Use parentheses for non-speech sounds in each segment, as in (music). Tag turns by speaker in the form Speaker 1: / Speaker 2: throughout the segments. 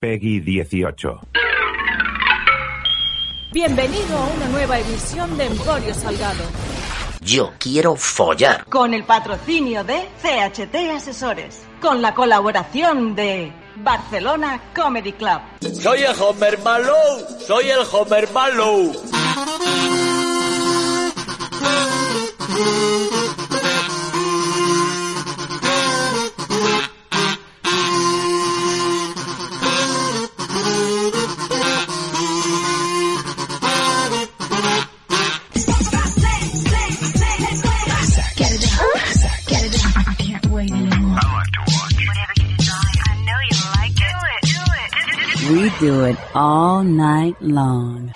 Speaker 1: Peggy 18.
Speaker 2: Bienvenido a una nueva edición de Emporio Salgado.
Speaker 3: Yo quiero follar.
Speaker 4: Con el patrocinio de CHT Asesores. Con la colaboración de Barcelona Comedy Club.
Speaker 5: Soy el Homer Malou. Soy el Homer Malou.
Speaker 6: We do it all night long.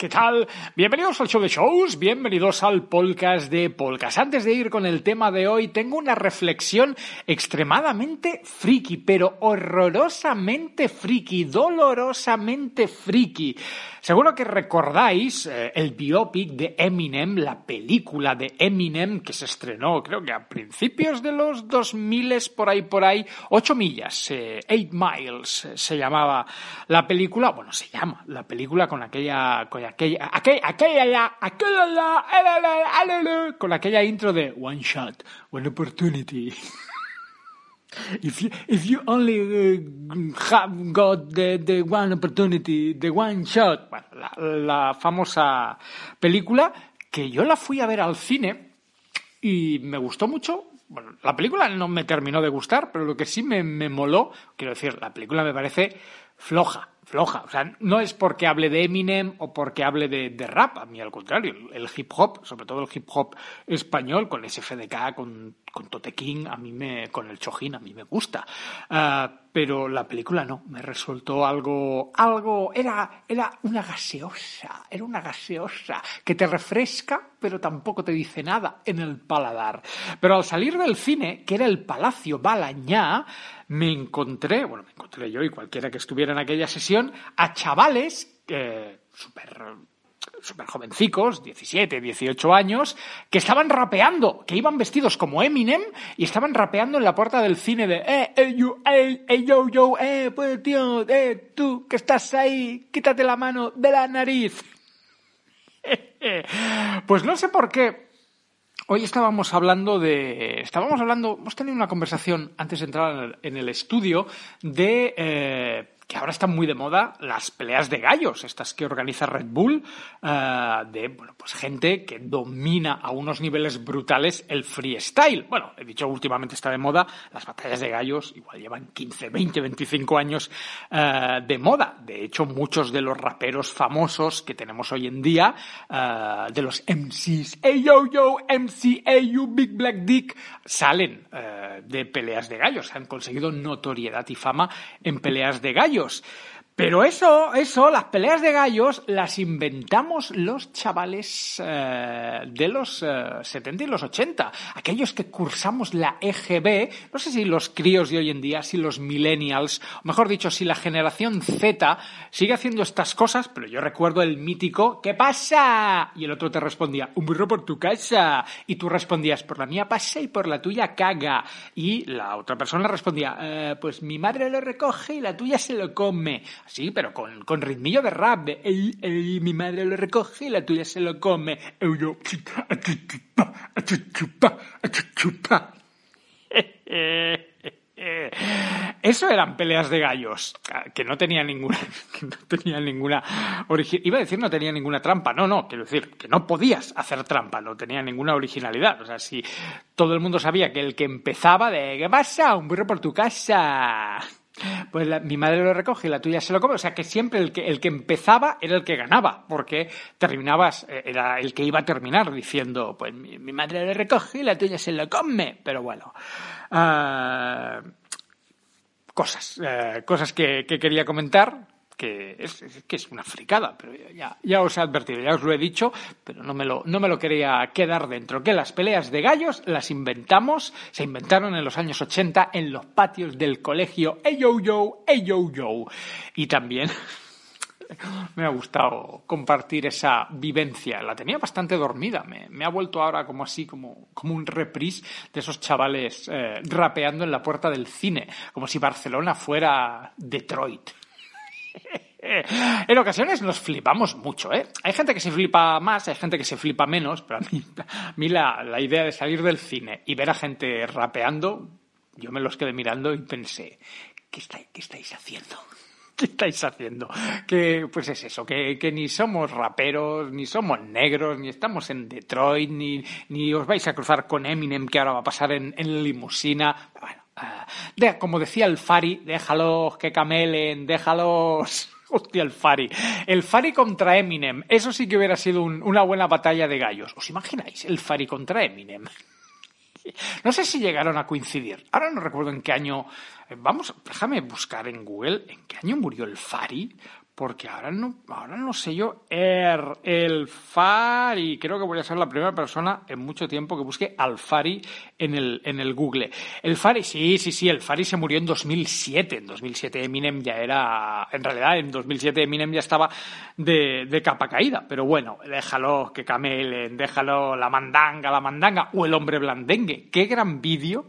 Speaker 7: ¿Qué tal? Bienvenidos al show de shows, bienvenidos al podcast de podcast. Antes de ir con el tema de hoy, tengo una reflexión extremadamente friki, pero horrorosamente friki, dolorosamente friki. Seguro que recordáis eh, el biopic de Eminem, la película de Eminem que se estrenó, creo que a principios de los 2000 por ahí por ahí, 8 millas, 8 eh, miles eh, se llamaba la película, bueno, se llama la película con aquella aquella aquella aquella, aquella, con aquella intro de One Shot, One Opportunity. (laughs) If you, if you only uh, have got the, the one opportunity, the one shot, la, la famosa película que yo la fui a ver al cine y me gustó mucho. Bueno, la película no me terminó de gustar, pero lo que sí me, me moló, quiero decir, la película me parece floja, floja. O sea, no es porque hable de Eminem o porque hable de, de, rap, a mí al contrario. El hip hop, sobre todo el hip hop español, con SFDK, con, con Tote King, a mí me, con el Chojín, a mí me gusta. Uh, pero la película no, me resultó algo, algo, era, era una gaseosa, era una gaseosa que te refresca, pero tampoco te dice nada en el paladar. Pero al salir del cine, que era el Palacio Balañá, me encontré, bueno, me encontré yo y cualquiera que estuviera en aquella sesión, a chavales eh, súper súper jovencicos, 17, 18 años, que estaban rapeando, que iban vestidos como Eminem y estaban rapeando en la puerta del cine de eh, eh, you, eh, eh, yo, yo, eh, pues tío, eh, tú que estás ahí, quítate la mano de la nariz. (laughs) pues no sé por qué. Hoy estábamos hablando de. Estábamos hablando. Hemos tenido una conversación antes de entrar en el estudio de. Eh, que ahora están muy de moda las peleas de gallos, estas que organiza Red Bull, uh, de bueno, pues gente que domina a unos niveles brutales el freestyle. Bueno, he dicho últimamente está de moda, las batallas de gallos igual llevan 15, 20, 25 años uh, de moda. De hecho, muchos de los raperos famosos que tenemos hoy en día, uh, de los MCs, hey yo yo, MC, hey Big Black Dick, salen de peleas de gallos, han conseguido notoriedad y fama en peleas de gallos ellos. Pero eso, eso, las peleas de gallos las inventamos los chavales eh, de los eh, 70 y los 80, aquellos que cursamos la EGB, no sé si los críos de hoy en día, si los millennials, o mejor dicho, si la generación Z sigue haciendo estas cosas, pero yo recuerdo el mítico ¿qué pasa? Y el otro te respondía, un burro por tu casa, y tú respondías, por la mía pasa y por la tuya caga, y la otra persona respondía, eh, pues mi madre lo recoge y la tuya se lo come. Sí, pero con, con ritmillo de rap, ey, ey, mi madre lo recoge y la tuya se lo come. Yo, Eso eran peleas de gallos, que no tenía ninguna, (laughs) que no tenía ninguna iba a decir no tenía ninguna trampa, no, no, quiero decir que no podías hacer trampa, no tenía ninguna originalidad, o sea, si todo el mundo sabía que el que empezaba de ¿qué pasa? Un burro por tu casa, Pues la- mi madre lo recoge y la tuya se lo come. O sea que siempre el que, el que empezaba era el que ganaba, porque terminabas, eh, era el que iba a terminar diciendo, pues mi, madre lo recoge y la tuya se lo come. Pero bueno. ah, cosas, eh, cosas que quería comentar, que es, que es una fricada, pero ya, ya os he advertido, ya os lo he dicho, pero no me lo, no me lo quería quedar dentro. Que las peleas de gallos las inventamos, se inventaron en los años 80 en los patios del colegio Ey Yo Yo, Ey Yo Yo. Y también (laughs) me ha gustado compartir esa vivencia. La tenía bastante dormida. Me, me ha vuelto ahora como así, como, como un reprise de esos chavales eh, rapeando en la puerta del cine, como si Barcelona fuera Detroit. (laughs) En ocasiones nos flipamos mucho, ¿eh? Hay gente que se flipa más, hay gente que se flipa menos, pero a mí, a mí la, la idea de salir del cine y ver a gente rapeando, yo me los quedé mirando y pensé, ¿qué, estáis, qué estáis haciendo? (laughs) ¿Qué estáis haciendo? Que, pues es eso, que, que ni somos raperos, ni somos negros, ni estamos en Detroit, ni, ni os vais a cruzar con Eminem, que ahora va a pasar en, en limusina. De- como decía el Fari, déjalos que camelen, déjalos. (laughs) Hostia, el Fari. El Fari contra Eminem. Eso sí que hubiera sido un- una buena batalla de gallos. ¿Os imagináis? El Fari contra Eminem. (laughs) No sé si llegaron a coincidir. Ahora no recuerdo en qué año. eh, Vamos, déjame buscar en Google en qué año murió el Fari, porque ahora no, ahora no sé yo. Er, el Fari. Creo que voy a ser la primera persona en mucho tiempo que busque al Fari en el, en el Google. El Fari, sí, sí, sí, el Fari se murió en 2007. En 2007 Eminem ya era. En realidad, en 2007 Eminem ya estaba de, de capa caída. Pero bueno, déjalo que camelen, déjalo la mandanga, la mandanga, o el hombre blandengue. Qué gran vídeo.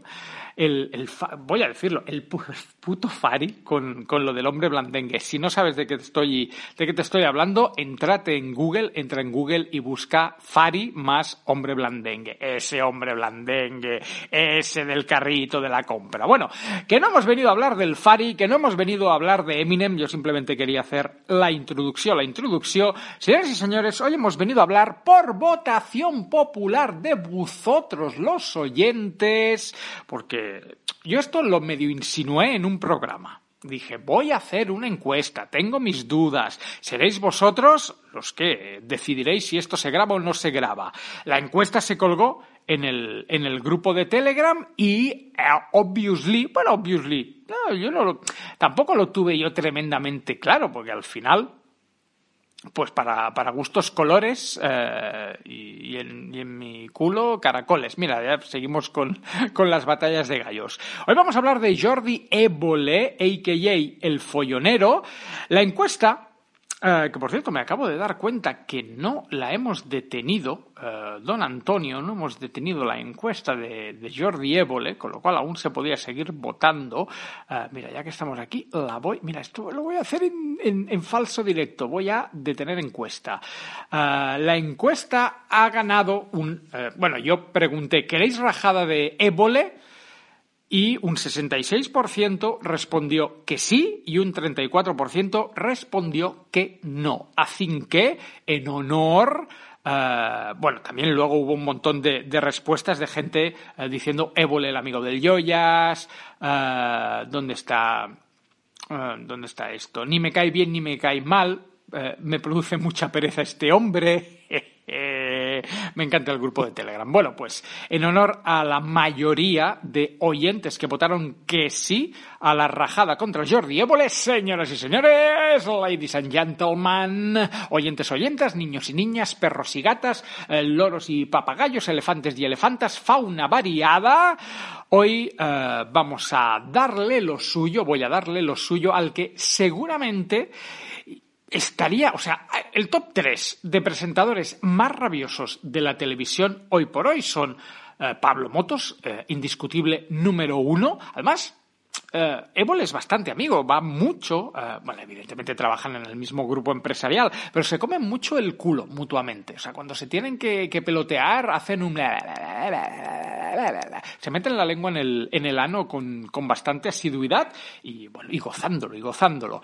Speaker 7: El, el voy a decirlo, el pu- puto Fari con, con lo del hombre blandengue. Si no sabes de qué estoy, de qué te estoy hablando, entrate en Google, entra en Google y busca Fari más hombre blandengue. Ese hombre blandengue, ese del carrito de la compra. Bueno, que no hemos venido a hablar del Fari, que no hemos venido a hablar de Eminem, yo simplemente quería hacer la introducción, la introducción. Señoras y señores, hoy hemos venido a hablar por votación popular de vosotros, los oyentes, porque yo esto lo medio insinué en un programa. Dije, voy a hacer una encuesta, tengo mis dudas. Seréis vosotros los que decidiréis si esto se graba o no se graba. La encuesta se colgó en el, en el grupo de Telegram y, eh, obviously, bueno, obviously, no, yo tampoco lo tuve yo tremendamente claro, porque al final, pues para, para gustos colores eh, y, y en, y en mi culo caracoles. Mira, ya seguimos con, (laughs) con las batallas de gallos. Hoy vamos a hablar de Jordi Évole, a.k.a. El Follonero. La encuesta, eh, que por cierto me acabo de dar cuenta que no la hemos detenido, eh, don Antonio, no hemos detenido la encuesta de, de Jordi Évole, con lo cual aún se podía seguir votando. Eh, mira, ya que estamos aquí, la voy, mira, esto lo voy a hacer en, en- en falso directo, voy a detener encuesta. La encuesta ha ganado un, bueno, yo pregunté, ¿queréis rajada de Évole? Y un 66% respondió que sí y un 34% respondió que no. Así que, en honor, eh, bueno, también luego hubo un montón de, de respuestas de gente eh, diciendo Évole, el amigo del Joyas, eh, ¿dónde está? ¿Dónde está esto? Ni me cae bien ni me cae mal. me produce mucha pereza este hombre. (laughs) (laughs) (laughs) me encanta el grupo de Telegram. Bueno, pues en honor a la mayoría de oyentes que votaron que sí a la rajada contra Jordi Évole, señoras y señores, ladies and gentlemen, oyentes oyentas, niños y niñas, perros y gatas, eh, loros y papagayos, elefantes y elefantas, fauna variada. Hoy eh, vamos a darle lo suyo, voy a darle lo suyo al que seguramente estaría, o sea, el top 3 de presentadores más rabiosos de la televisión hoy por hoy son eh, Pablo Motos, eh, indiscutible número uno. Además, eh, es bastante amigo, va mucho, eh, bueno, evidentemente trabajan en el mismo grupo empresarial, pero se comen mucho el culo mutuamente. O sea, cuando se tienen que, que pelotear, hacen un... Se meten la lengua en el, en el ano con, con bastante asiduidad y, bueno, y gozándolo, y gozándolo.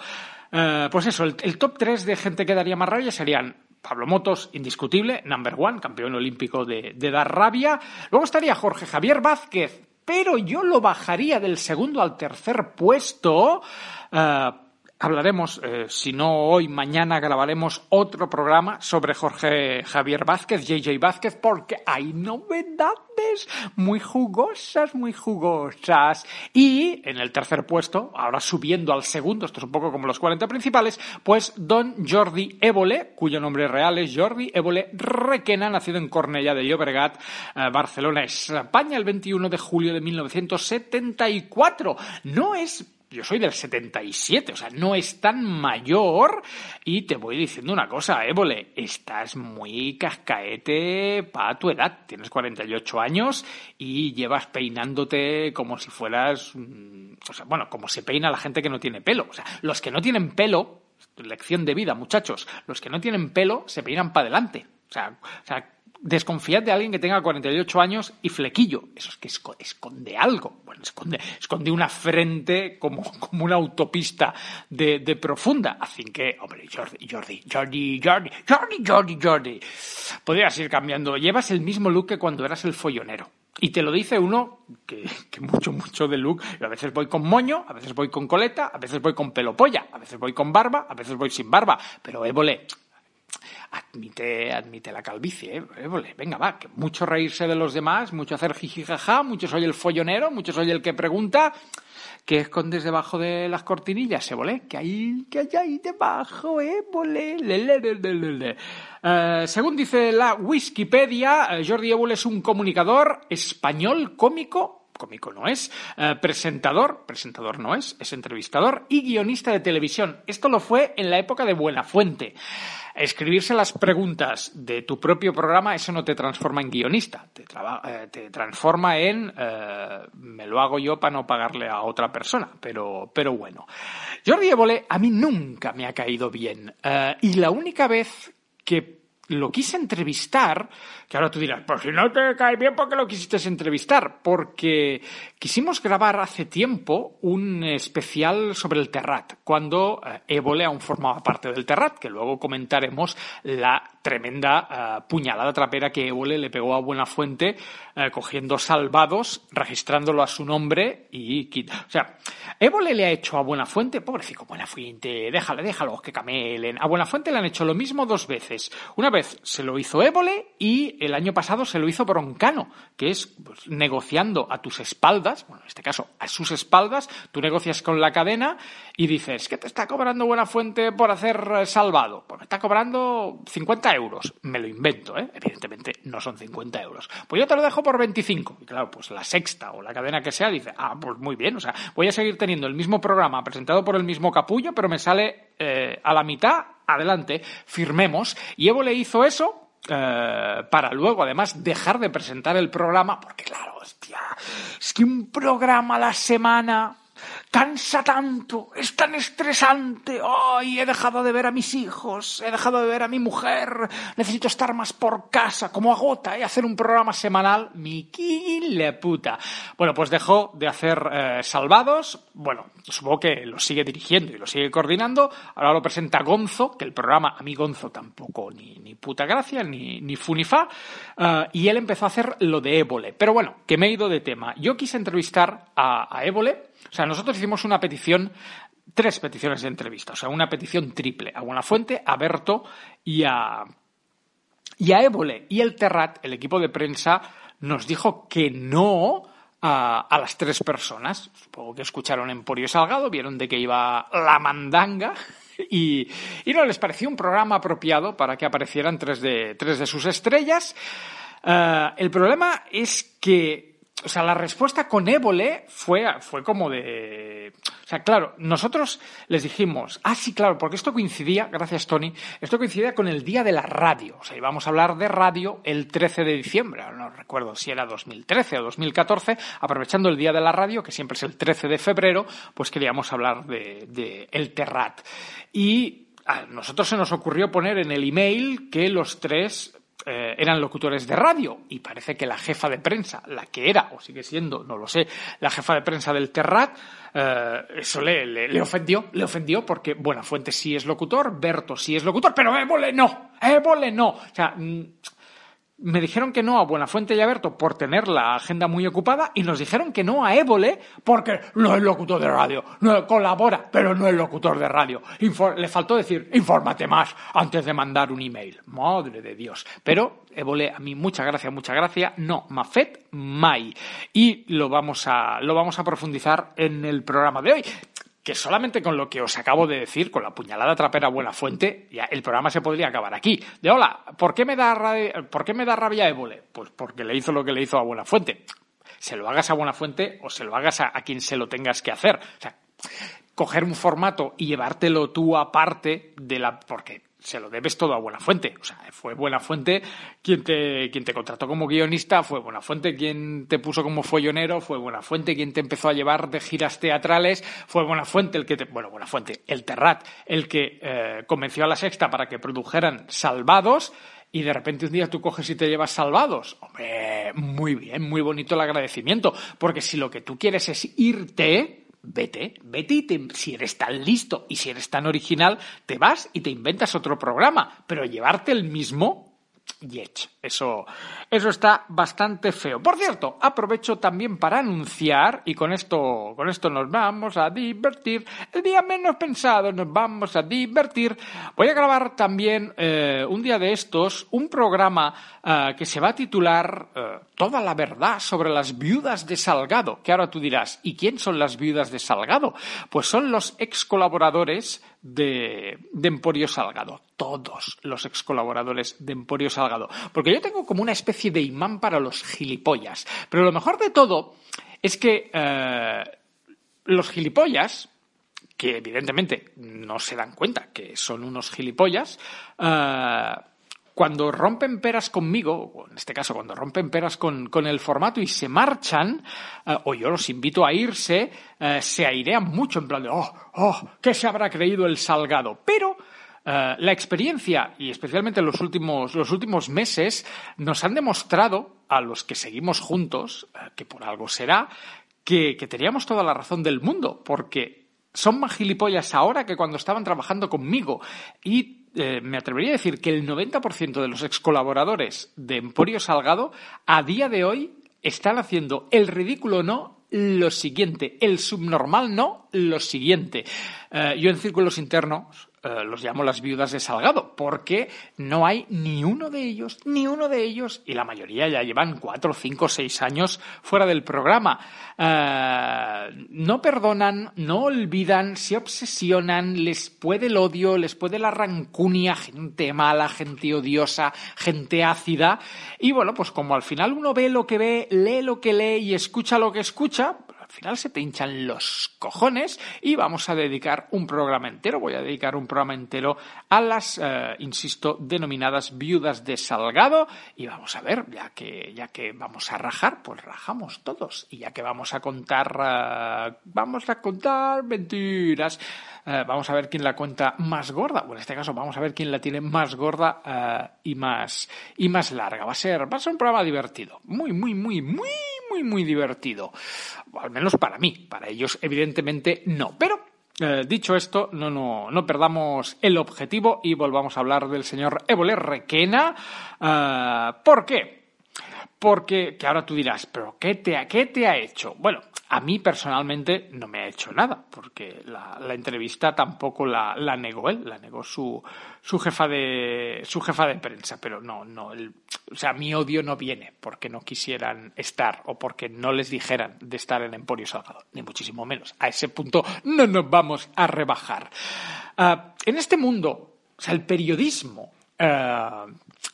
Speaker 7: Eh, pues eso, el, top 3 de gente que daría más rabia serían Pablo Motos, indiscutible, number one, campeón olímpico de, de dar rabia. Luego estaría Jorge Javier Vázquez, pero yo lo bajaría del segundo al tercer puesto. eh, Hablaremos, eh, si no hoy, mañana grabaremos otro programa sobre Jorge Javier Vázquez, JJ Vázquez, porque hay novedades muy jugosas, muy jugosas. Y en el tercer puesto, ahora subiendo al segundo, esto es un poco como los 40 principales, pues don Jordi Évole, cuyo nombre real es Jordi Évole Requena, nacido en Cornellà de Llobregat, eh, Barcelona, España, el 21 de julio de 1974. No es yo soy del 77, o sea, no es tan mayor. Y te voy diciendo una cosa, Évole, estás muy cascaete para tu edad. Tienes 48 años y llevas peinándote como si fueras. mm, O sea, bueno, como se peina la gente que no tiene pelo. O sea, los que no tienen pelo, lección de vida, muchachos, los que no tienen pelo se peinan para adelante. O sea, o sea, desconfiad de alguien que tenga 48 años y flequillo. Eso es que esco- esconde algo. Bueno, esconde, esconde una frente como, (laughs) como una autopista de, de profunda. Así que, hombre, Jordi, Jordi, Jordi, Jordi, Jordi, Jordi, Jordi. Podrías ir cambiando. Llevas el mismo look que cuando eras el follonero. Y te lo dice uno que, que mucho, mucho de look. A veces voy con moño, a veces voy con coleta, a veces voy con pelo polla, a veces voy con barba, a veces voy sin barba. Pero Évole, admite, admite la calvicie, ¿eh? Venga, va, que mucho reírse de los demás, mucho hacer jijijaja, mucho soy el follonero, mucho soy el que pregunta. ¿Qué escondes debajo de las cortinillas, Évole? ¿Qué hay, qué hay ahí debajo, le. Eh, según dice la Wikipedia, eh, Jordi Évole es un comunicador español cómico cómico no es, eh, presentador, presentador no es, es entrevistador y guionista de televisión. Esto lo fue en la época de Buenafuente. Escribirse las preguntas de tu propio programa, eso no te transforma en guionista, te, eh, transforma en eh, me lo hago yo para no pagarle a otra persona, pero, pero bueno. Jordi Évole a mí nunca me ha caído bien eh, y la única vez que lo quise entrevistar, que ahora tú dirás, pues si no te cae bien, ¿por qué lo quisiste entrevistar? Porque quisimos grabar hace tiempo un especial sobre el Terrat, cuando eh, Évole aún formaba parte del Terrat, que luego comentaremos la tremenda eh, puñalada trapera que Évole le pegó a Buenafuente, eh, cogiendo salvados, registrándolo a su nombre y... quit- O sea, Évole le ha hecho a Buenafuente, pobrecito Buenafuente, déjale, déjalo, que camelen. A Buenafuente le han hecho lo mismo dos veces. Una vez se lo hizo Évole y el año pasado se lo hizo Broncano, que es pues, negociando a tus espaldas, bueno, en este caso a sus espaldas, tú negocias con la cadena y dices, ¿qué te está cobrando Buenafuente por hacer eh, salvado? Pues me está cobrando 50 euros. Me lo invento, ¿eh? Evidentemente no son 50 euros. Pues yo te lo dejo por 25. Y claro, pues la sexta o la cadena que sea dice, ah, pues muy bien, o sea, voy a seguir teniendo el mismo programa presentado por el mismo capullo, pero me sale eh, a la mitad, adelante, firmemos. Y Evo le hizo eso eh, para luego, además, dejar de presentar el programa, porque claro, hostia, es que un programa a la semana cansa tanto, es tan estresante. Ay, he dejado de ver a mis hijos, he dejado de ver a mi mujer, necesito estar más por casa, como agota, ¿eh? hacer un programa semanal, mi le puta. Bueno, pues dejó de hacer eh, salvados, bueno, supongo que lo sigue dirigiendo y lo sigue coordinando, ahora lo presenta Gonzo, que el programa a mí Gonzo tampoco ni, ni puta gracia, ni, ni fu ni fa, eh, y él empezó a hacer lo de Évole. Pero bueno, que me he ido de tema. Yo quise entrevistar a, a o sea, nosotros hicimos una petición, tres peticiones de entrevista, o sea, una petición triple a Buenafuente, a Berto y a, y a Évole. Y el Terrat, el equipo de prensa, nos dijo que no a, las tres personas. Supongo que escucharon Emporio Salgado, vieron de que iba la mandanga. (laughs) Y, y no les pareció un programa apropiado para que aparecieran tres de, tres de sus estrellas. Eh, el problema es que o sea, la respuesta con Évole fue, fue como de... O sea, claro, nosotros les dijimos, ah, sí, claro, porque esto coincidía, gracias Tony, esto coincidía con el día de la radio. O sea, íbamos a hablar de radio el 13 de diciembre, no recuerdo si era 2013 o 2014, aprovechando el día de la radio, que siempre es el 13 de febrero, pues queríamos hablar de, de El Terrat. Y a nosotros se nos ocurrió poner en el email que los tres eh, eran locutores de radio y parece que la jefa de prensa, la que era o sigue siendo, no lo sé, la jefa de prensa del Terrat, eh, eso le, le, ofendió, le ofendió porque Buenafuente sí es locutor, Berto sí es locutor, pero Évole no, Évole no. O sea, mm, me dijeron que no a Buenafuente y Aberto por tener la agenda muy ocupada y nos dijeron que no a Évole porque no es locutor de radio, no colabora, pero no es locutor de radio. le faltó decir, infórmate más antes de mandar un email. Madre de Dios. Pero Évole, a mí mucha gracia, mucha gracia. No, Mafet, Mai. Y lo vamos a, lo vamos a profundizar en el programa de hoy que solamente con lo que os acabo de decir, con la puñalada trapera buena fuente, ya el programa se podría acabar aquí. De hola, ¿por qué me da, rabia, ¿por qué me da rabia? Pues porque le hizo lo que le hizo a Buena Fuente. Se lo hagas a Buena Fuente o se lo hagas a, a quien se lo tengas que hacer. O sea, coger un formato y llevártelo tú aparte de la. Porque se lo debes todo a Buenafuente. O sea, fue Buenafuente quien te, quien te contrató como guionista, fue Buenafuente quien te puso como follonero, fue Buenafuente quien te empezó a llevar de giras teatrales, fue Buenafuente el que te, bueno, Buenafuente, el Terrat, el que eh, convenció a la Sexta para que produjeran Salvados, y de repente un día tú coges y te llevas salvados. Hombre, muy bien, muy bonito el agradecimiento, porque si lo que tú quieres es irte, vete, vete y si eres tan listo y si eres tan original, te vas y te inventas otro programa, pero llevarte el mismo, Yech. Eso, eso está bastante feo. Por cierto, aprovecho también para anunciar, y con esto, con esto nos vamos a divertir, el día menos pensado nos vamos a divertir. Voy a grabar también eh, un día de estos un programa eh, que se va a titular eh, Toda la verdad sobre las viudas de Salgado. Que ahora tú dirás, ¿y quién son las viudas de Salgado? Pues son los ex colaboradores de, de, Emporio Salgado. Todos los ex colaboradores de Emporio Salgado. Porque yo tengo como una especie de imán para los gilipollas. Pero lo mejor de todo es que eh, los gilipollas, que evidentemente no se dan cuenta que son unos gilipollas, eh, cuando rompen peras conmigo, o en este caso cuando rompen peras con, el formato y se marchan, eh, o yo los invito a irse, eh, se airean mucho en plan de, oh, oh, ¿qué se habrá creído el salgado? Pero eh, la experiencia, y especialmente los últimos, los últimos meses, nos han demostrado, a los que seguimos juntos, que por algo será, que, que teníamos toda la razón del mundo, porque son más gilipollas ahora que cuando estaban trabajando conmigo. Y eh, me atrevería a decir que el 90% de los ex colaboradores de Emporio Salgado a día de hoy están haciendo el ridículo no lo siguiente, el subnormal no lo siguiente. Eh, yo en círculos internos eh, los llamo las viudas de Salgado, porque no hay ni uno de ellos, ni uno de ellos, y la mayoría ya llevan cuatro, cinco, seis años fuera del programa. Eh, no perdonan, no olvidan, se obsesionan, les puede el odio, les puede la rancunia, gente mala, gente odiosa, gente ácida, y bueno, pues como al final uno ve lo que ve, lee lo que lee y escucha lo que escucha, al final se te hinchan los cojones y vamos a dedicar un programa entero, voy a dedicar un programa entero a las, eh, insisto, denominadas viudas de Salgado. Y vamos a ver, ya que, ya que vamos a rajar, pues rajamos todos. Y ya que vamos a contar, eh, vamos a contar mentiras, eh, vamos a ver quién la cuenta más gorda, o en este caso vamos a ver quién la tiene más gorda y más, y más larga. Va a ser, va a ser un programa divertido, muy, muy, muy, muy, muy, muy divertido al menos para mí, para ellos evidentemente no. Pero eh, dicho esto, no, no, no perdamos el objetivo y volvamos a hablar del señor Évole Requena. Eh, ¿Por qué? Porque, que ahora tú dirás, ¿pero qué te, qué te ha hecho? Bueno, a mí personalmente no me ha hecho nada, porque la, entrevista tampoco la, negó él, la negó su, su, jefa de, su jefa de prensa, pero no, no, o sea, mi odio no viene porque no quisieran estar o porque no les dijeran de estar en Emporio Salgado, ni muchísimo menos. A ese punto no nos vamos a rebajar. Ah, en este mundo, o sea, el periodismo ah,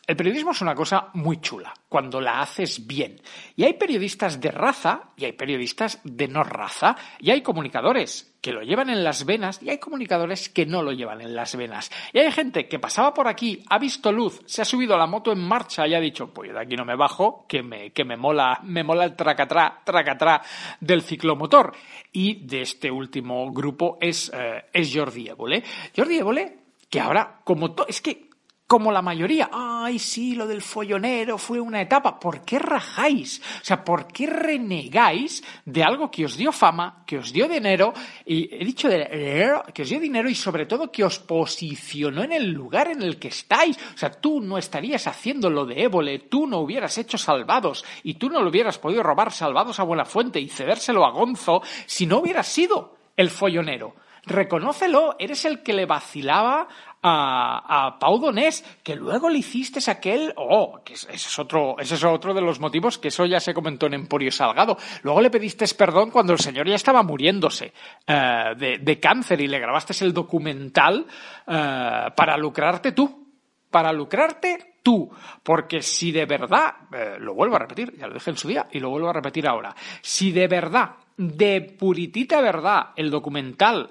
Speaker 7: el periodismo es una cosa muy chula, cuando la haces bien. Y hay periodistas de raza y hay periodistas de no raza. Y hay comunicadores que lo llevan en las venas y hay comunicadores que no lo llevan en las venas. Y hay gente que pasaba por aquí, ha visto luz, se ha subido a la moto en marcha y ha dicho, pues de aquí no me bajo, que me, que me mola, me mola el tracatrá, tracatrá del ciclomotor. Y de este último grupo es, eh, es Jordi Évole. Jordi Évole, que ahora, como es que como la mayoría, ay, sí, lo del follonero fue una etapa. ¿Por qué rajáis? O sea, ¿por qué renegáis de algo que os dio fama, que os dio dinero, y he dicho de que os dio dinero y sobre todo que os posicionó en el lugar en el que estáis? O sea, tú no estarías haciendo lo de Évole, tú no hubieras hecho salvados y tú no lo hubieras podido robar salvados a Buena Fuente y cedérselo a Gonzo si no hubieras sido el follonero reconócelo, eres el que le vacilaba a, a Pau Donés, que luego le hiciste aquel, oh, que ese es otro, ese es otro de los motivos que eso ya se comentó en Emporio Salgado. Luego le pediste perdón cuando el señor ya estaba muriéndose eh, de, de, cáncer y le grabaste el documental eh, para lucrarte tú, para lucrarte tú, porque si de verdad, eh, lo vuelvo a repetir, ya lo dije en su día y lo vuelvo a repetir ahora, si de verdad de puritita verdad el documental.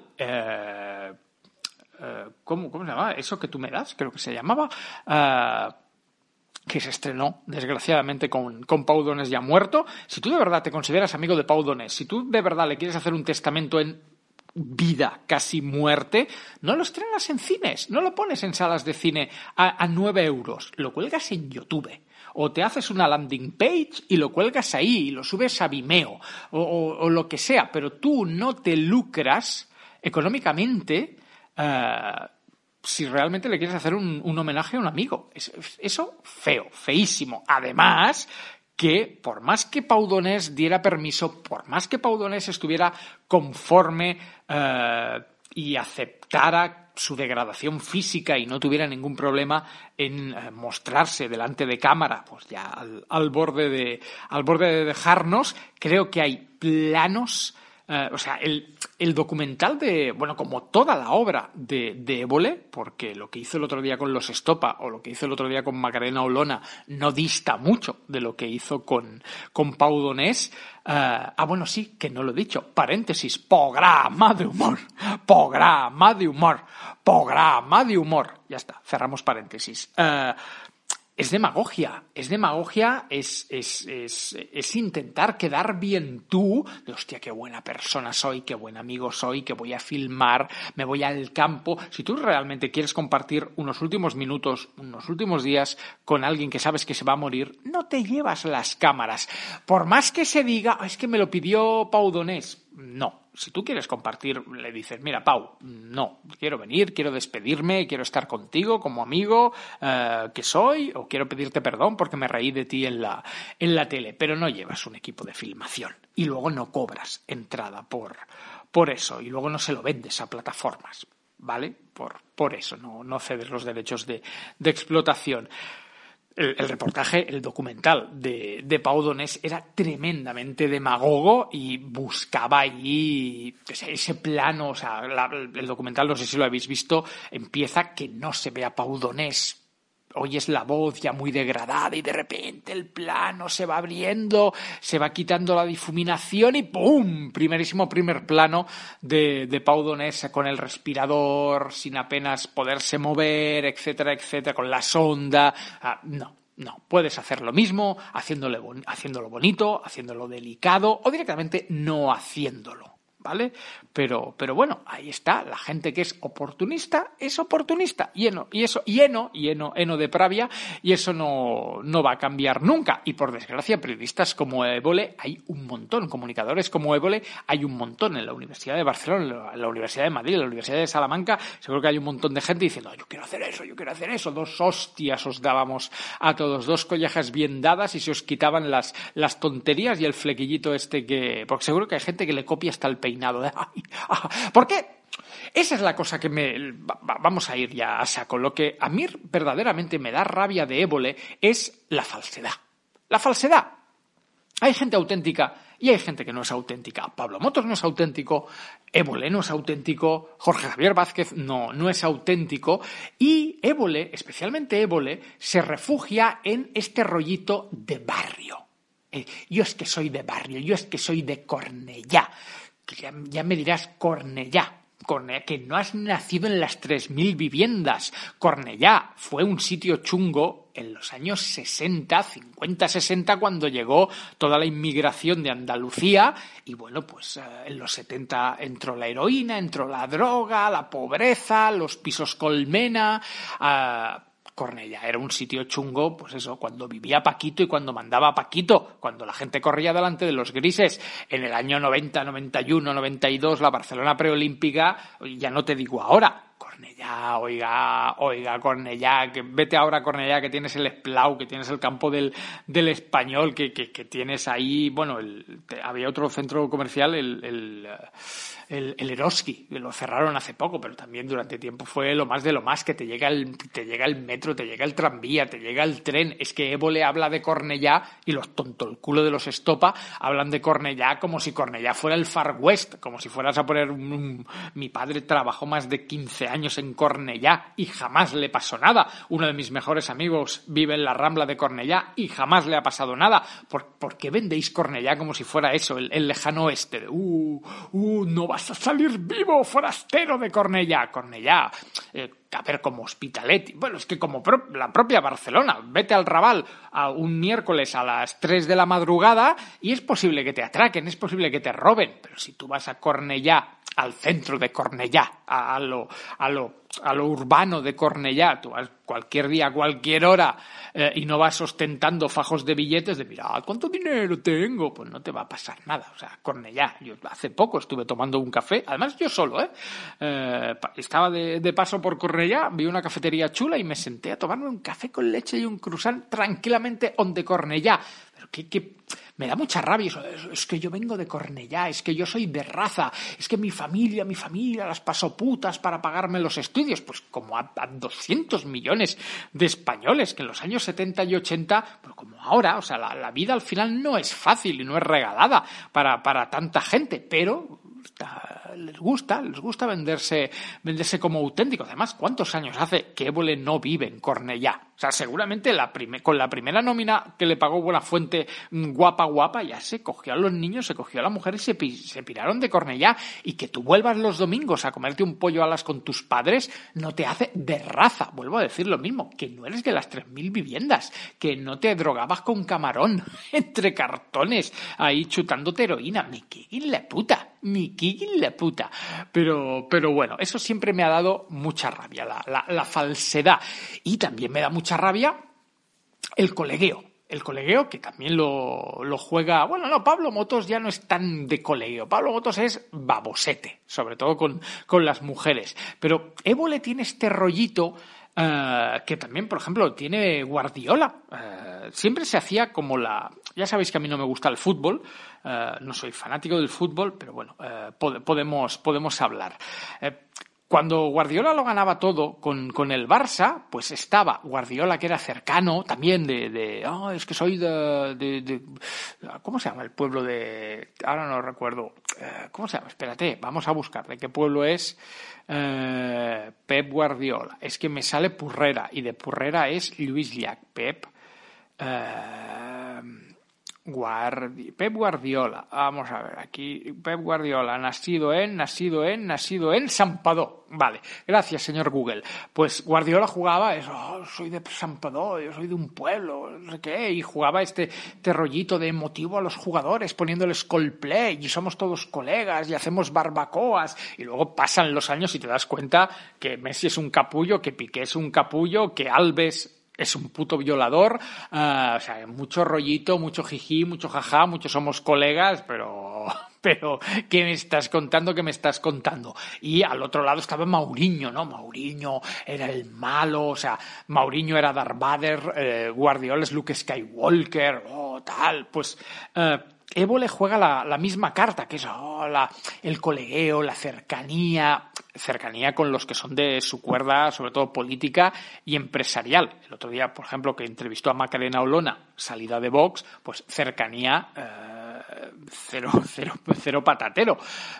Speaker 7: Eh, ¿cómo, se llama? Eso que tú me das, creo que se llamaba. Eh, que se estrenó, desgraciadamente, con, con Pau Donés ya muerto. Si tú de verdad te consideras amigo de Pau Donés, si tú de verdad le quieres hacer un testamento en vida, casi muerte, no lo estrenas en cines, no lo pones en salas de cine a, a 9 euros, lo cuelgas en YouTube o te haces una landing page y lo cuelgas ahí y lo subes a Vimeo o, lo que sea, pero tú no te lucras económicamente eh, si realmente le quieres hacer un, homenaje a un amigo. Eso feo, feísimo. Además, que por más que Paudonés diera permiso, por más que Paudonés estuviera conforme eh, y aceptara su degradación física y no tuviera ningún problema en eh, mostrarse delante de cámara, pues ya al, borde de al borde de dejarnos, creo que hay planos eh, o sea, el, el, documental de, bueno, como toda la obra de, de Évole, porque lo que hizo el otro día con los Estopa o lo que hizo el otro día con Macarena Olona no dista mucho de lo que hizo con, con Pau Donés. Eh, ah, bueno, sí, que no lo he dicho. Paréntesis, programa de humor. Programa de humor. Programa de humor. Ya está, cerramos paréntesis. Uh, es demagogia, es demagogia, es, es, es, es, intentar quedar bien tú, de hostia, qué buena persona soy, qué buen amigo soy, que voy a filmar, me voy al campo. Si tú realmente quieres compartir unos últimos minutos, unos últimos días con alguien que sabes que se va a morir, no te llevas las cámaras. Por más que se diga, es que me lo pidió Pau Donés, no, si tú quieres compartir, le dices, mira, Pau, no, quiero venir, quiero despedirme, quiero estar contigo como amigo eh, que soy, o quiero pedirte perdón porque me reí de ti en la, en la tele, pero no llevas un equipo de filmación y luego no cobras entrada por, por eso y luego no se lo vendes a plataformas, ¿vale? Por, por eso, no, no cedes los derechos de, de explotación el, reportaje, el documental de, de Pau Donés era tremendamente demagogo y buscaba ahí ese, plano, o sea, el documental, no sé si lo habéis visto, empieza que no se ve a oyes la voz ya muy degradada y de repente el plano se va abriendo, se va quitando la difuminación y ¡pum! Primerísimo primer plano de, de con el respirador, sin apenas poderse mover, etcétera, etcétera, con la sonda. Ah, no, no, puedes hacer lo mismo haciéndolo bonito, haciéndolo delicado o directamente no haciéndolo. ¿Vale? Pero, pero bueno, ahí está, la gente que es oportunista es oportunista, lleno, y eso, lleno, lleno, lleno de pravia, y eso no, no va a cambiar nunca. Y por desgracia, periodistas como Évole hay un montón, comunicadores como Évole hay un montón en la Universidad de Barcelona, en la Universidad de Madrid, en la Universidad de Salamanca, seguro que hay un montón de gente diciendo, yo quiero hacer eso, yo quiero hacer eso, dos hostias os dábamos a todos, dos collejas bien dadas y se os quitaban las, las tonterías y el flequillito este que, porque seguro que hay gente que le copia hasta el peine (laughs) ¿Por qué? Esa es la cosa que me. Vamos a ir ya a saco. Lo que a mí verdaderamente me da rabia de Évole es la falsedad. La falsedad. Hay gente auténtica y hay gente que no es auténtica. Pablo Motos no es auténtico, Évole no es auténtico, Jorge Javier Vázquez no, no es auténtico. Y Évole, especialmente Évole, se refugia en este rollito de barrio. Eh, yo es que soy de barrio, yo es que soy de Cornellá ya, me dirás Cornellá, que no has nacido en las 3.000 viviendas. Cornellá fue un sitio chungo en los años 60, 50, 60, cuando llegó toda la inmigración de Andalucía. Y bueno, pues eh, en los 70 entró la heroína, entró la droga, la pobreza, los pisos colmena. Ah, Cornellá era un sitio chungo, pues eso, cuando vivía Paquito y cuando mandaba Paquito, cuando la gente corría delante de los grises. En el año 90, 91, 92, la Barcelona preolímpica, ya no te digo ahora, Cornellá, oiga, oiga, Cornellá, que vete ahora Cornellá, que tienes el Esplau, que tienes el campo del, del español, que, que, que tienes ahí, bueno, el, había otro centro comercial, el, el el, el Eroski, lo cerraron hace poco, pero también durante tiempo fue lo más de lo más, que te llega el, te llega el metro, te llega el tranvía, te llega el tren. Es que Évole habla de Cornellá y los tonto el culo de los Estopa hablan de Cornellá como si Cornellá fuera el Far West, como si fueras a poner un, mi padre trabajó más de 15 años en Cornellá y jamás le pasó nada. Uno de mis mejores amigos vive en la Rambla de Cornellá y jamás le ha pasado nada. ¿Por, ¿por qué vendéis Cornellá como si fuera eso, el, el lejano oeste? Uh, uh, no vas a salir vivo, forastero de Cornellá. Cornellá, eh, a ver, como Hospitalet. Bueno, es que como la propia Barcelona. Vete al Raval a un miércoles a las 3 de la madrugada y es posible que te atraquen, es posible que te roben. Pero si tú vas a Cornellá, al centro de Cornellá, a, lo, a lo a lo urbano de Cornellá, tú vas cualquier día, cualquier hora, eh, y no vas ostentando fajos de billetes de, mira, ¿cuánto dinero tengo? Pues no te va a pasar nada. O sea, Cornellá, yo hace poco estuve tomando un café, además yo solo, ¿eh? eh estaba de, de, paso por Cornellá, vi una cafetería chula y me senté a tomarme un café con leche y un croissant tranquilamente on de Cornellá. Pero qué, qué me da mucha rabia. Es que yo vengo de Cornellá, es que yo soy de raza, es que mi familia, mi familia las pasó putas para pagarme los estudios. Pues como a, a 200 millones de españoles que en los años 70 y 80, pero como ahora, o sea, la, la vida al final no es fácil y no es regalada para, para tanta gente, pero les gusta, les gusta venderse, venderse como auténticos. Además, ¿cuántos años hace que Évole no vive en Cornellá? O sea, seguramente con la primera nómina que le pagó Buenafuente, mm, guapa, guapa, ya se cogió a los niños, se cogió a la mujer y se, se piraron de Cornellá. Y que tú vuelvas los domingos a comerte un pollo a las con tus padres no te hace de raza. Vuelvo a decir lo mismo, que no eres de las 3.000 viviendas, que no te drogabas con camarón (laughs) entre cartones ahí chutándote heroína. Me la puta, la puta. Pero, pero bueno, eso siempre me ha dado mucha rabia, la, la, la falsedad. Y también me da mucha rabia el colegueo. El colegueo que también lo, lo, juega. Bueno, no, Pablo Motos ya no es tan de colegueo. Pablo Motos es babosete, sobre todo con, con las mujeres. Pero Évole tiene este rollito Uh, que también, por ejemplo, tiene Guardiola. Uh, siempre se hacía como la... Ya sabéis que a mí no me gusta el fútbol, uh, no soy fanático del fútbol, pero bueno, pod podemos, podemos hablar. Cuando Guardiola lo ganaba todo con, con, el Barça, pues estaba Guardiola, que era cercano también de, de oh, es que soy de, ¿cómo se llama el pueblo de, ahora no recuerdo, ¿cómo se llama? Espérate, vamos a buscar de qué pueblo es eh, Pep Guardiola. Es que me sale Purrera y de Purrera es Luis Llach. Pep. Eh, Guardi Pep Guardiola, vamos a ver, aquí Pep Guardiola, nacido en, nacido en, nacido en Sampadó. Vale, gracias señor Google. Pues Guardiola jugaba eso, oh, soy de Sampadó, yo soy de un pueblo, no sé qué, y jugaba este, este rollito de motivo a los jugadores, poniéndoles play y somos todos colegas y hacemos barbacoas, y luego pasan los años y te das cuenta que Messi es un capullo, que Piqué es un capullo, que Alves es un puto violador, uh, o sea, mucho rollito, mucho jiji, mucho jaja, muchos somos colegas, pero, (laughs) pero, ¿qué me estás contando? ¿Qué me estás contando? Y al otro lado estaba Mauriño, ¿no? Mauriño era el malo, o sea, Mauriño era Darth Vader, eh, Guardiola es Luke Skywalker, oh, tal, pues, eh, Evo le juega la, la, misma carta, que es oh, la, el colegueo, la cercanía, cercanía con los que son de su cuerda, sobre todo política y empresarial. El otro día, por ejemplo, que entrevistó a Macarena Olona, salida de Vox, pues cercanía. Eh, cero, cero, cero patatero.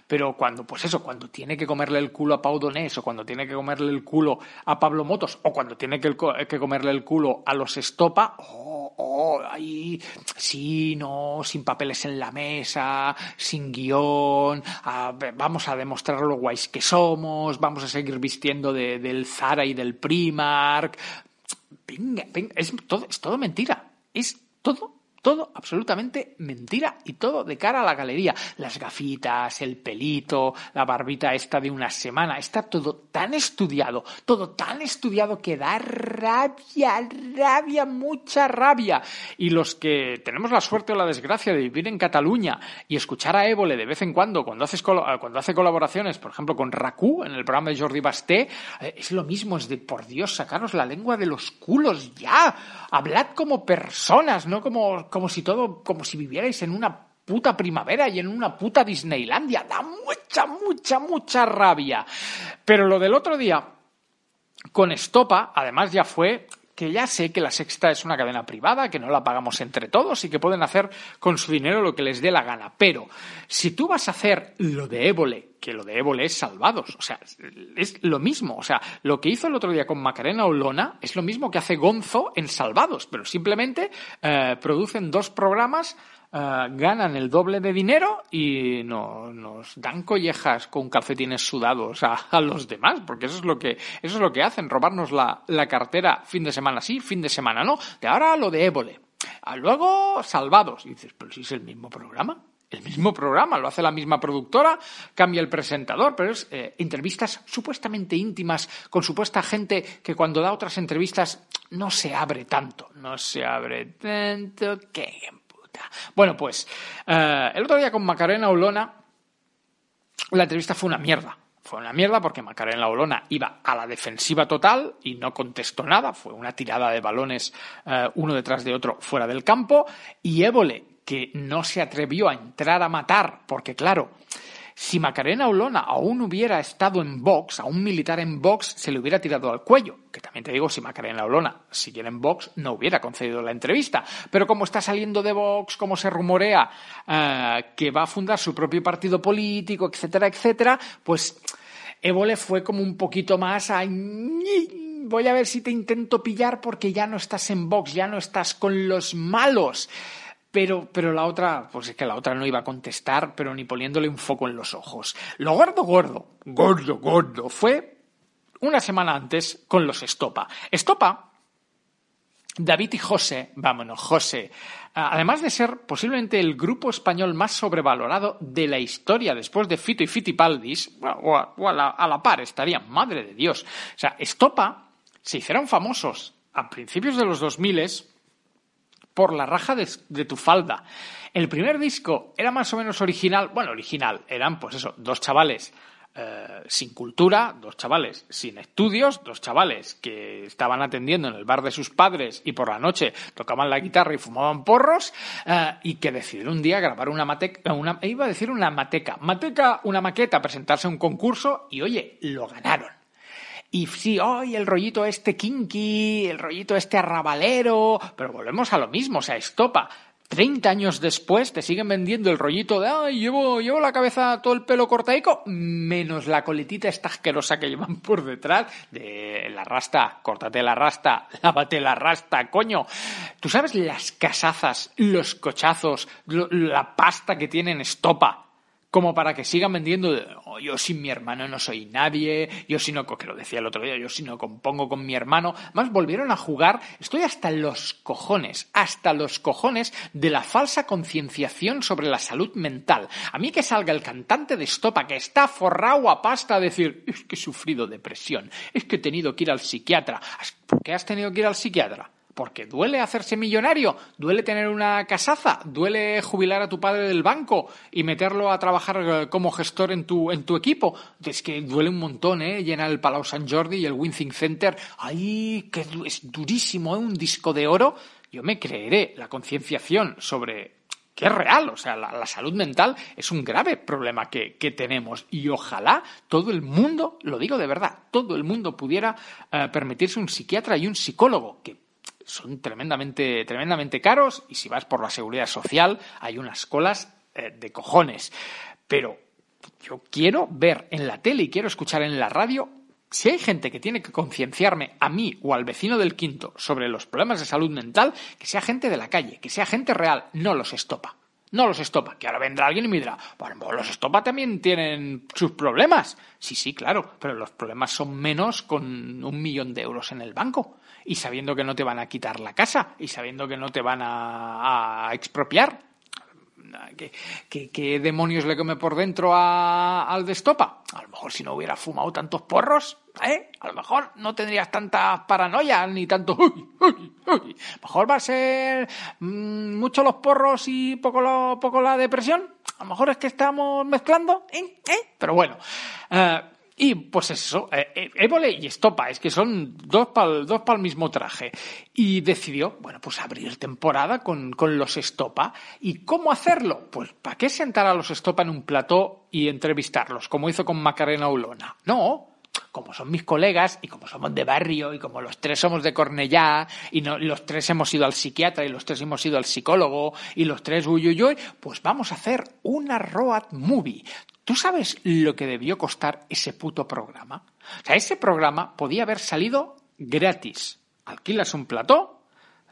Speaker 7: Pero cuando, pues eso, cuando tiene que comerle el culo a Pau Donés, o cuando tiene que comerle el culo a Pablo Motos, o cuando tiene que, comerle el culo a los Estopa, oh, oh, ahí, sí, no, sin papeles en la mesa, sin guion, vamos a demostrar lo guays que somos, vamos a seguir vistiendo de, del Zara y del Primark. Venga, venga, es todo, es todo mentira. Es todo todo absolutamente mentira y todo de cara a la galería. Las gafitas, el pelito, la barbita esta de una semana, está todo tan estudiado, todo tan estudiado que da rabia, rabia, mucha rabia. Y los que tenemos la suerte o la desgracia de vivir en Cataluña y escuchar a Évole de vez en cuando, cuando, haces cuando hace colaboraciones, por ejemplo, con Raku en el programa de Jordi Basté, eh, es lo mismo, es de, por Dios, sacaros la lengua de los culos ya. Hablad como personas, no como como si todo, como si vivierais en una puta primavera y en una puta Disneylandia. Da mucha, mucha, mucha rabia. Pero lo del otro día, con Estopa, además ya fue que ya sé que la Sexta es una cadena privada, que no la pagamos entre todos y que pueden hacer con su dinero lo que les dé la gana. Pero si tú vas a hacer lo de Évole, que lo de Évole es salvados, o sea, es lo mismo. O sea, lo que hizo el otro día con Macarena Olona es lo mismo que hace Gonzo en Salvados, pero simplemente eh, producen dos programas eh, ganan el doble de dinero y no, nos dan collejas con calcetines sudados a, los demás, porque eso es lo que, eso es lo que hacen, robarnos la, la cartera fin de semana sí, fin de semana no. De ahora lo de Évole. A luego Salvados. Dices, pero si es el mismo programa el mismo programa, lo hace la misma productora, cambia el presentador, pero es eh, entrevistas supuestamente íntimas con supuesta gente que cuando da otras entrevistas no se abre tanto, no se abre tanto, que bueno, pues eh, el otro día con Macarena Olona la entrevista fue una mierda. Fue una mierda porque Macarena Olona iba a la defensiva total y no contestó nada. Fue una tirada de balones eh, uno detrás de otro fuera del campo. Y Évole, que no se atrevió a entrar a matar, porque claro, si Macarena Olona aún hubiera estado en Vox, a un militar en Vox se le hubiera tirado al cuello. Que también te digo, si Macarena Olona siguiera en Vox, no hubiera concedido la entrevista. Pero como está saliendo de Vox, como se rumorea eh, que va a fundar su propio partido político, etcétera, etcétera, pues Évole fue como un poquito más a voy a ver si te intento pillar porque ya no estás en Vox, ya no estás con los malos. Pero, pero la otra, pues es que la otra no iba a contestar, pero ni poniéndole un foco en los ojos. Lo gordo, gordo, gordo, gordo, fue una semana antes con los Estopa. Estopa, David y José, vámonos, José, además de ser posiblemente el grupo español más sobrevalorado de la historia después de Fito y Fitipaldis, o a, o la, a la par estarían, madre de Dios. O sea, Estopa se hicieron famosos a principios de los 2000 por la raja de, tu falda. El primer disco era más o menos original, bueno, original, eran pues eso, dos chavales eh, sin cultura, dos chavales sin estudios, dos chavales que estaban atendiendo en el bar de sus padres y por la noche tocaban la guitarra y fumaban porros eh, y que decidieron un día grabar una mateca, una, iba a decir una mateca, mateca, una maqueta, presentarse a un concurso y oye, lo ganaron. Y sí, hoy el rollito este kinky, el rollito este arrabalero, pero volvemos a lo mismo, o sea, estopa. 30 años después te siguen vendiendo el rollito de, ay, llevo, llevo la cabeza, todo el pelo cortaico, menos la coletita esta asquerosa que llevan por detrás de la rasta, córtate la rasta, lávate la rasta, coño. ¿Tú sabes las casazas, los cochazos, la pasta que tienen estopa? Como para que sigan vendiendo oh, yo sin mi hermano no soy nadie, yo si no, que lo decía el otro día, yo si no compongo con mi hermano, más volvieron a jugar, estoy hasta los cojones, hasta los cojones de la falsa concienciación sobre la salud mental. A mí que salga el cantante de Estopa que está forrado a pasta a decir, es que he sufrido depresión, es que he tenido que ir al psiquiatra. ¿Por qué has tenido que ir al psiquiatra? Porque duele hacerse millonario, duele tener una casaza, duele jubilar a tu padre del banco y meterlo a trabajar eh, como gestor en tu, en tu equipo. Es que duele un montón, ¿eh? Llenar el Palau San Jordi y el Winthing Center. ¡Ay, que es durísimo, ¿eh? Un disco de oro. Yo me creeré la concienciación sobre que es real, o sea, la, salud mental es un grave problema que, tenemos y ojalá todo el mundo, lo digo de verdad, todo el mundo pudiera eh, permitirse un psiquiatra y un psicólogo, que son tremendamente, tremendamente caros y si vas por la seguridad social hay unas colas eh, de cojones. Pero yo quiero ver en la tele y quiero escuchar en la radio si hay gente que tiene que concienciarme a mí o al vecino del quinto sobre los problemas de salud mental, que sea gente de la calle, que sea gente real, no los estopa. no los estopa. Que ahora vendrá alguien y me dirá, bueno, los estopa también tienen sus problemas. Sí, sí, claro, pero los problemas son menos con un millón de euros en el banco y sabiendo que no te van a quitar la casa y sabiendo que no te van a, a expropiar. ¿Qué, qué, demonios le come por dentro a, al de estopa? A lo mejor si no hubiera fumado tantos porros, ¿eh? A lo mejor no tendrías tanta paranoia ni tanto... Uy, uy, uy. Mejor va a ser mmm, mucho los porros y poco, lo, poco la depresión. A lo mejor es que estamos mezclando, ¿eh? ¿Eh? Pero bueno... Uh, y pues eso, eh, Évole y Estopa, es que son dos para dos el mismo traje. Y decidió, bueno, pues abrir temporada con, con los Estopa. ¿Y cómo hacerlo? Pues ¿para qué sentar a los Estopa en un plató y entrevistarlos, como hizo con Macarena Ulona? No, como son mis colegas y como somos de barrio y como los tres somos de Cornellá y no, los tres hemos ido al psiquiatra y los tres hemos ido al psicólogo y los tres uy, uy, uy, pues vamos a hacer una road movie. ¿Tú sabes lo que debió costar ese puto programa? O sea, ese programa podía haber salido gratis. Alquilas un plató,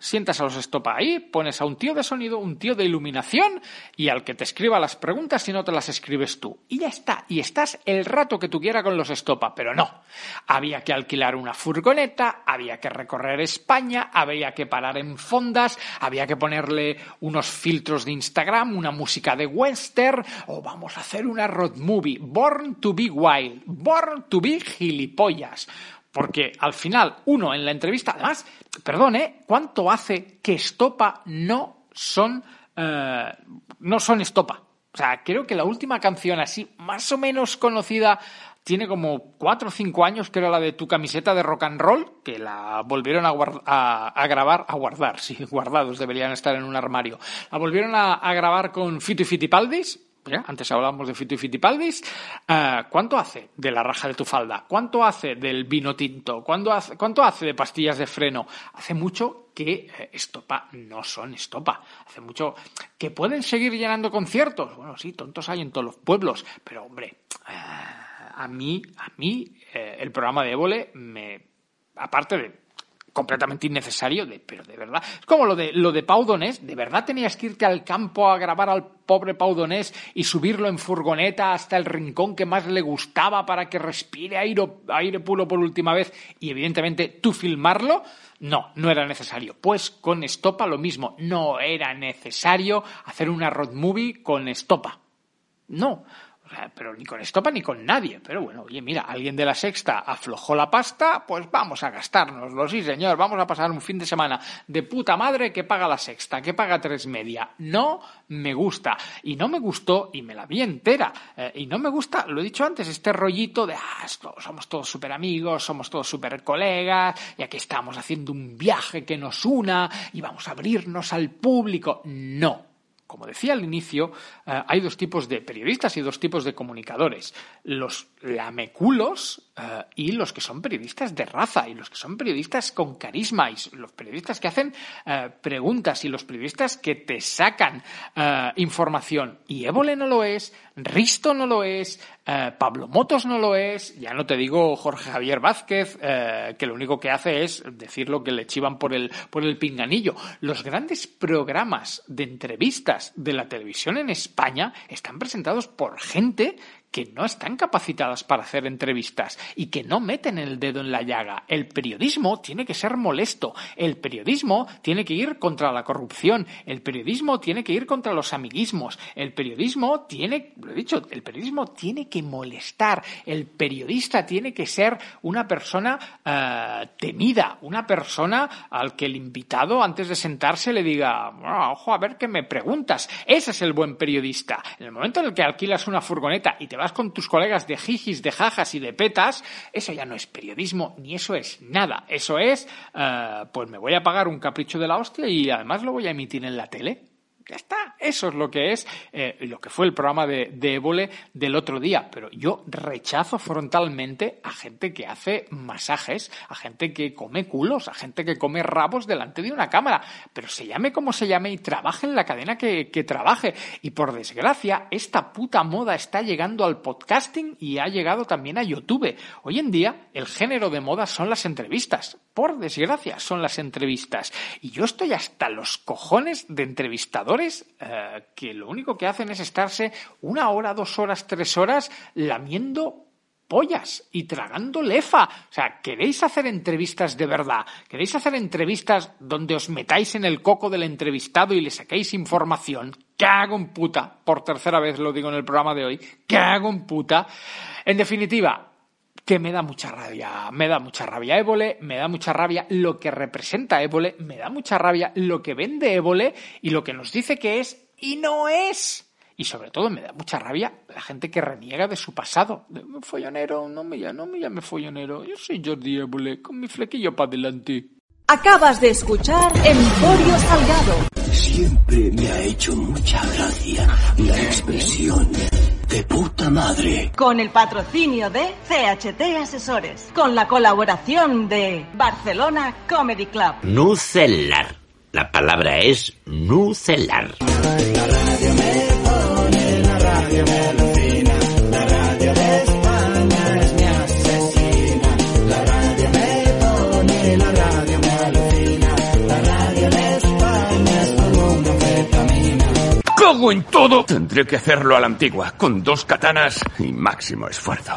Speaker 7: sientas a los estopa ahí, pones a un tío de sonido, un tío de iluminación y al que te escriba las preguntas y no te las escribes tú. Y ya está, y estás el rato que tú quieras con los estopa, pero no. Había que alquilar una furgoneta, había que recorrer España, había que parar en fondas, había que ponerle unos filtros de Instagram, una música de western, o vamos a hacer una road movie, Born to be Wild, Born to be gilipollas. Porque al final, uno en la entrevista, además, perdón, ¿eh? ¿Cuánto hace que Estopa no son, eh, no son Estopa? O sea, creo que la última canción así, más o menos conocida, tiene como cuatro o cinco años, era la de tu camiseta de rock and roll, que la volvieron a, a, a grabar, a guardar, (laughs) sí, guardados, deberían estar en un armario. La volvieron a, a grabar con Fito y Fitipaldis, ¿Ya? Antes hablábamos de Fito y Fitipaldis. Uh, ¿Cuánto hace de la raja de tu falda? ¿Cuánto hace del vino tinto? ¿Cuánto hace, ¿Cuánto hace de pastillas de freno? Hace mucho que eh, estopa no son estopa. Hace mucho que pueden seguir llenando conciertos. Bueno, sí, tontos hay en todos los pueblos. Pero, hombre, uh, a mí, a mí, eh, el programa de Évole me. Aparte de completamente innecesario, pero de verdad. Es como lo de, lo de Pau Donés, ¿de verdad tenías que irte al campo a grabar al pobre Pau Donés y subirlo en furgoneta hasta el rincón que más le gustaba para que respire aire, aire puro por última vez y evidentemente tú filmarlo? No, no era necesario. Pues con Estopa lo mismo, no era necesario hacer una road movie con Estopa. No, pero ni con Estopa ni con nadie. Pero bueno, oye, mira, alguien de la sexta aflojó la pasta, pues vamos a gastárnoslo, sí señor, vamos a pasar un fin de semana de puta madre que paga la sexta, que paga tres media. No me gusta. Y no me gustó, y me la vi entera. Eh, y no me gusta, lo he dicho antes, este rollito de, ah, somos todos súper amigos, somos todos súper colegas, y aquí estamos haciendo un viaje que nos una, y vamos a abrirnos al público. No como decía al inicio, eh, hay dos tipos de periodistas y dos tipos de comunicadores. Los lameculos uh, y los que son periodistas de raza y los que son periodistas con carisma y los periodistas que hacen uh, preguntas y los periodistas que te sacan información. Y Évole no lo es, Risto no lo es, Pablo Motos no lo es, ya no te digo Jorge Javier Vázquez, que lo único que hace es decir lo que le chivan por el, por el pinganillo. Los grandes programas de entrevistas de la televisión en España están presentados por gente que no están capacitadas para hacer entrevistas y que no meten el dedo en la llaga. El periodismo tiene que ser molesto, el periodismo tiene que ir contra la corrupción, el periodismo tiene que ir contra los amiguismos, el periodismo tiene, lo he dicho, el periodismo tiene que molestar, el periodista tiene que ser una persona uh, temida, una persona al que el invitado antes de sentarse le diga, oh, ojo, a ver qué me preguntas. Ese es el buen periodista. En el momento en el que alquilas una furgoneta y te vas con tus colegas de jijis, de jajas y de petas, eso ya no es periodismo, ni eso es nada. Eso es, uh, pues me voy a pagar un capricho de la hostia y además lo voy a emitir en la tele. Ya está, eso es lo que es eh, lo que fue el programa de, de Évole del otro día. Pero yo rechazo frontalmente a gente que hace masajes, a gente que come culos, a gente que come rabos delante de una cámara. Pero se llame como se llame y trabaje en la cadena que, que trabaje. Y por desgracia, esta puta moda está llegando al podcasting y ha llegado también a YouTube. Hoy en día, el género de moda son las entrevistas. Por desgracia, son las entrevistas. Y yo estoy hasta los cojones de entrevistadores eh, que lo único que hacen es estarse una hora, dos horas, tres horas lamiendo pollas y tragando lefa. O sea, ¿queréis hacer entrevistas de verdad? ¿Queréis hacer entrevistas donde os metáis en el coco del entrevistado y le saquéis información? ¿Qué hago en puta? Por tercera vez lo digo en el programa de hoy. ¿Qué hago en puta? En definitiva, que me da mucha rabia, me da mucha rabia Évole, me da mucha rabia lo que representa Évole, me da mucha rabia lo que vende Évole y lo que nos dice que es y no es. Y sobre todo me da mucha rabia la gente que reniega de su pasado. De, follonero, no me, no me llame follonero, yo soy Jordi Évole, con mi flequillo para adelante.
Speaker 2: Acabas de escuchar Emporio Salgado.
Speaker 1: Siempre me ha hecho mucha gracia la expresión de puta madre.
Speaker 4: Con el patrocinio de CHT Asesores. Con la colaboración de Barcelona Comedy Club.
Speaker 3: Nucelar. La palabra es nucelar.
Speaker 8: Tendré que hacerlo a la antigua, con dos katanas y máximo esfuerzo.